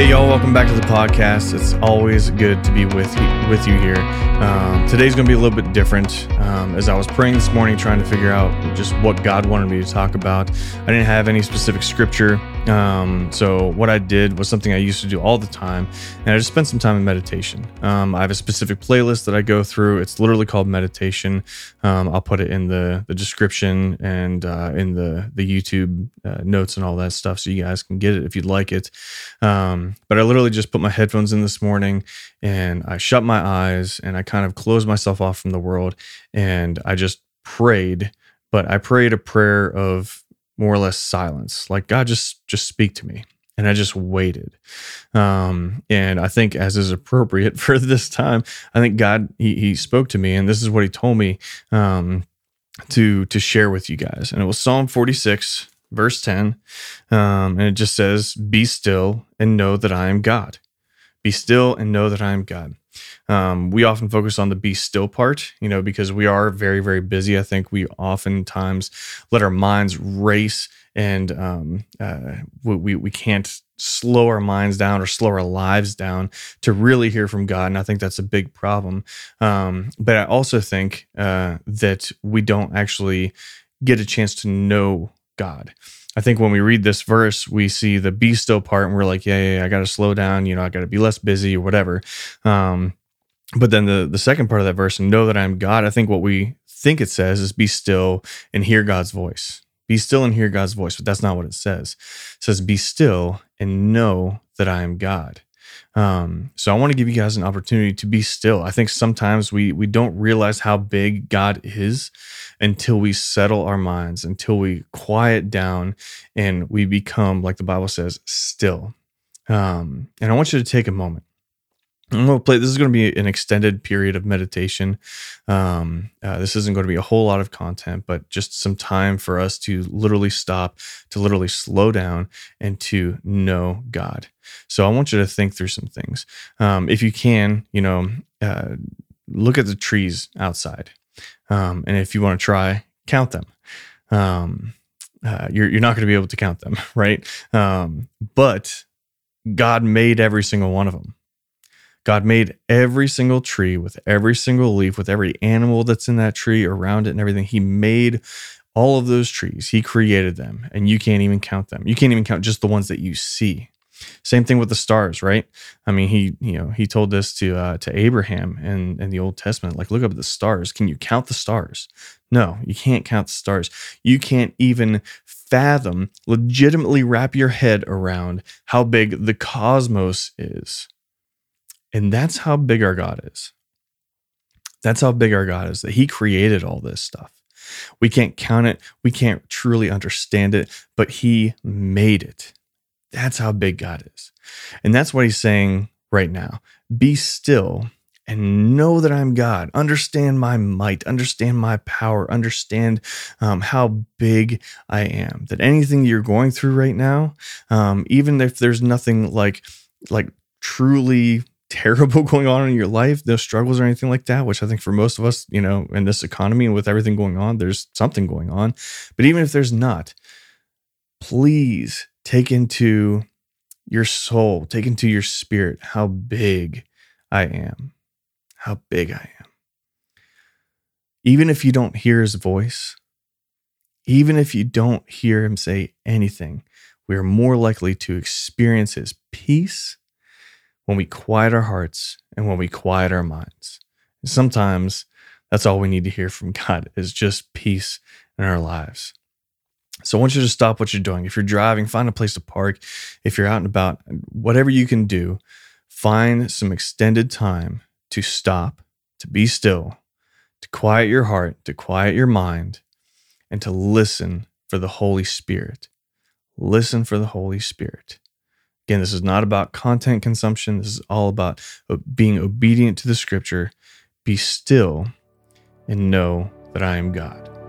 Hey y'all, welcome back to the podcast. It's always good to be with you, with you here. Um, today's going to be a little bit different. Um, as I was praying this morning, trying to figure out just what God wanted me to talk about, I didn't have any specific scripture. Um, so what I did was something I used to do all the time, and I just spent some time in meditation. Um, I have a specific playlist that I go through. It's literally called meditation. Um, I'll put it in the the description and uh, in the the YouTube uh, notes and all that stuff, so you guys can get it if you'd like it. Um, but I literally just put my headphones in this morning, and I shut my eyes, and I kind of closed myself off from the world, and I just prayed. But I prayed a prayer of more or less silence. Like god just just speak to me. And i just waited. Um, and i think as is appropriate for this time i think god he, he spoke to me and this is what he told me um, to to share with you guys. And it was psalm 46 verse 10 um, and it just says be still and know that i am god. Be still and know that i am god um, we often focus on the be still part, you know, because we are very, very busy. I think we oftentimes let our minds race and um, uh, we, we can't slow our minds down or slow our lives down to really hear from God. And I think that's a big problem. Um, but I also think uh, that we don't actually get a chance to know God. I think when we read this verse, we see the be still part and we're like, yeah, yeah, yeah I got to slow down. You know, I got to be less busy or whatever. Um, but then the, the second part of that verse, know that I'm God, I think what we think it says is be still and hear God's voice. Be still and hear God's voice, but that's not what it says. It says, be still and know that I am God. Um, so I want to give you guys an opportunity to be still. I think sometimes we we don't realize how big God is until we settle our minds, until we quiet down and we become, like the Bible says, still. Um, and I want you to take a moment. I'm going to play. This is going to be an extended period of meditation. Um, uh, this isn't going to be a whole lot of content, but just some time for us to literally stop, to literally slow down, and to know God. So I want you to think through some things. Um, if you can, you know, uh, look at the trees outside, um, and if you want to try, count them. Um, uh, you're you're not going to be able to count them, right? Um, but God made every single one of them. God made every single tree with every single leaf, with every animal that's in that tree around it and everything. He made all of those trees. He created them, and you can't even count them. You can't even count just the ones that you see. Same thing with the stars, right? I mean, he you know he told this to uh, to Abraham in in the Old Testament, like look up at the stars. Can you count the stars? No, you can't count the stars. You can't even fathom, legitimately wrap your head around how big the cosmos is. And that's how big our God is. That's how big our God is, that He created all this stuff. We can't count it, we can't truly understand it, but He made it. That's how big God is. And that's what He's saying right now. Be still and know that I'm God. Understand my might, understand my power, understand um, how big I am. That anything you're going through right now, um, even if there's nothing like like truly terrible going on in your life, no struggles or anything like that, which I think for most of us, you know, in this economy and with everything going on, there's something going on. But even if there's not, please take into your soul, take into your spirit how big I am, how big I am. Even if you don't hear his voice, even if you don't hear him say anything, we are more likely to experience his peace when we quiet our hearts and when we quiet our minds. Sometimes that's all we need to hear from God is just peace in our lives. So I want you to stop what you're doing. If you're driving, find a place to park. If you're out and about, whatever you can do, find some extended time to stop, to be still, to quiet your heart, to quiet your mind, and to listen for the Holy Spirit. Listen for the Holy Spirit. Again, this is not about content consumption. This is all about uh, being obedient to the scripture. Be still and know that I am God.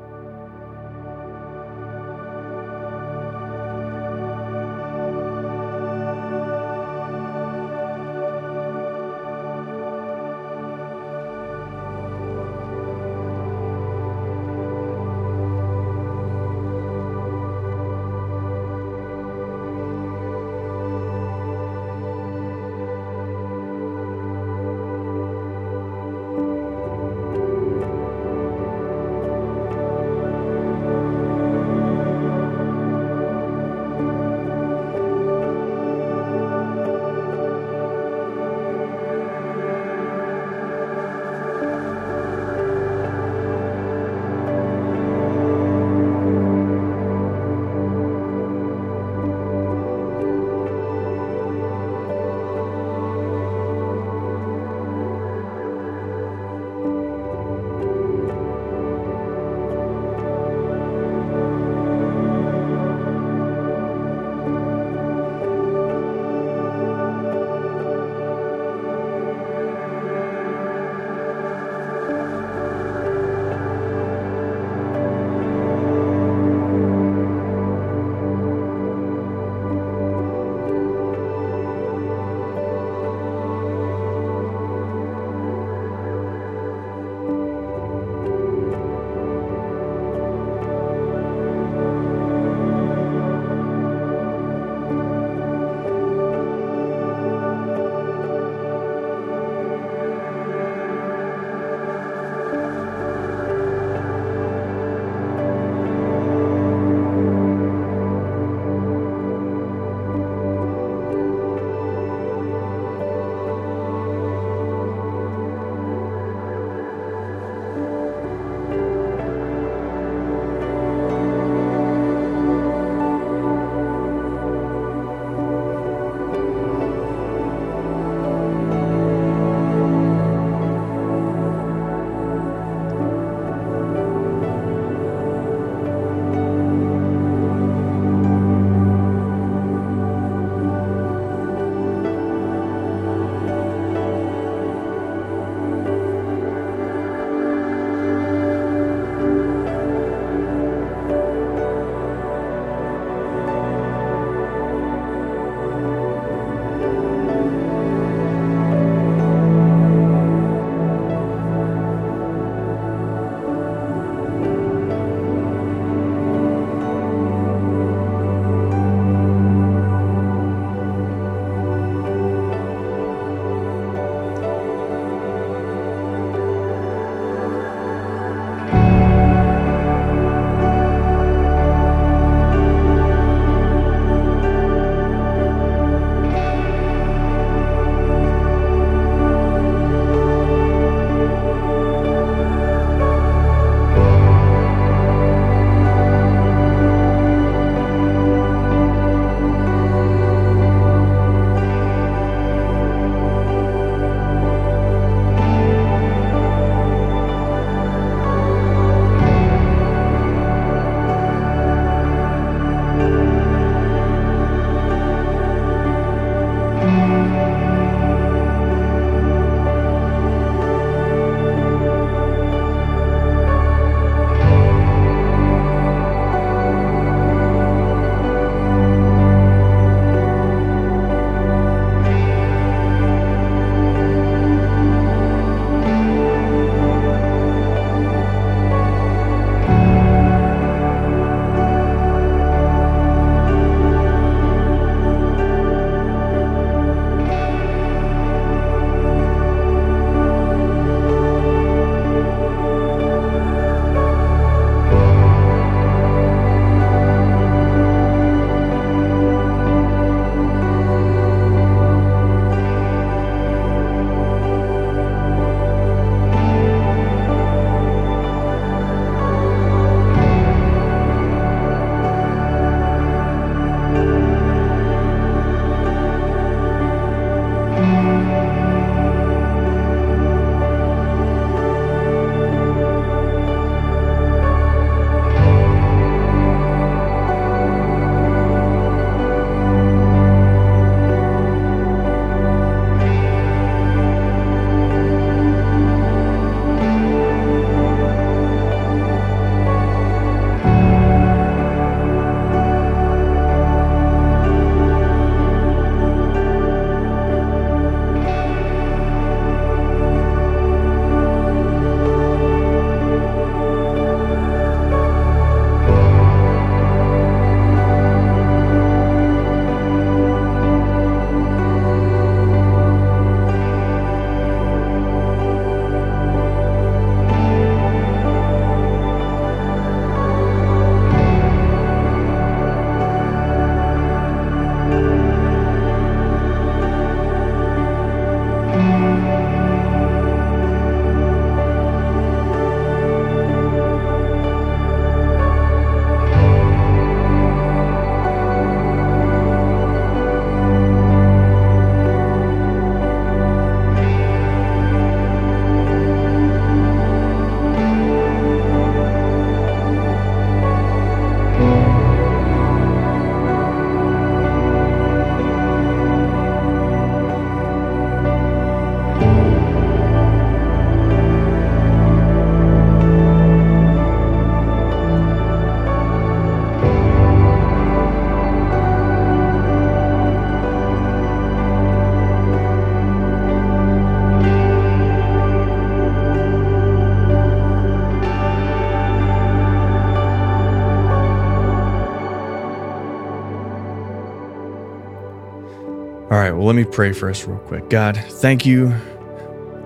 Let me pray for us real quick. God, thank you.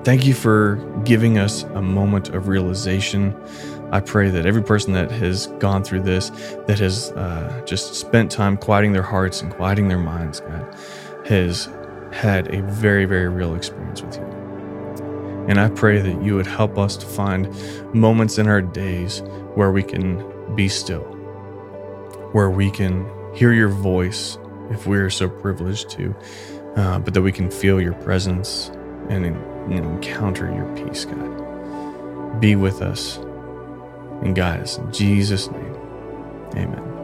Thank you for giving us a moment of realization. I pray that every person that has gone through this, that has uh, just spent time quieting their hearts and quieting their minds, God, has had a very, very real experience with you. And I pray that you would help us to find moments in our days where we can be still, where we can hear your voice if we are so privileged to, uh, but that we can feel your presence and, and encounter your peace, God. Be with us and guide us. In Jesus' name, amen.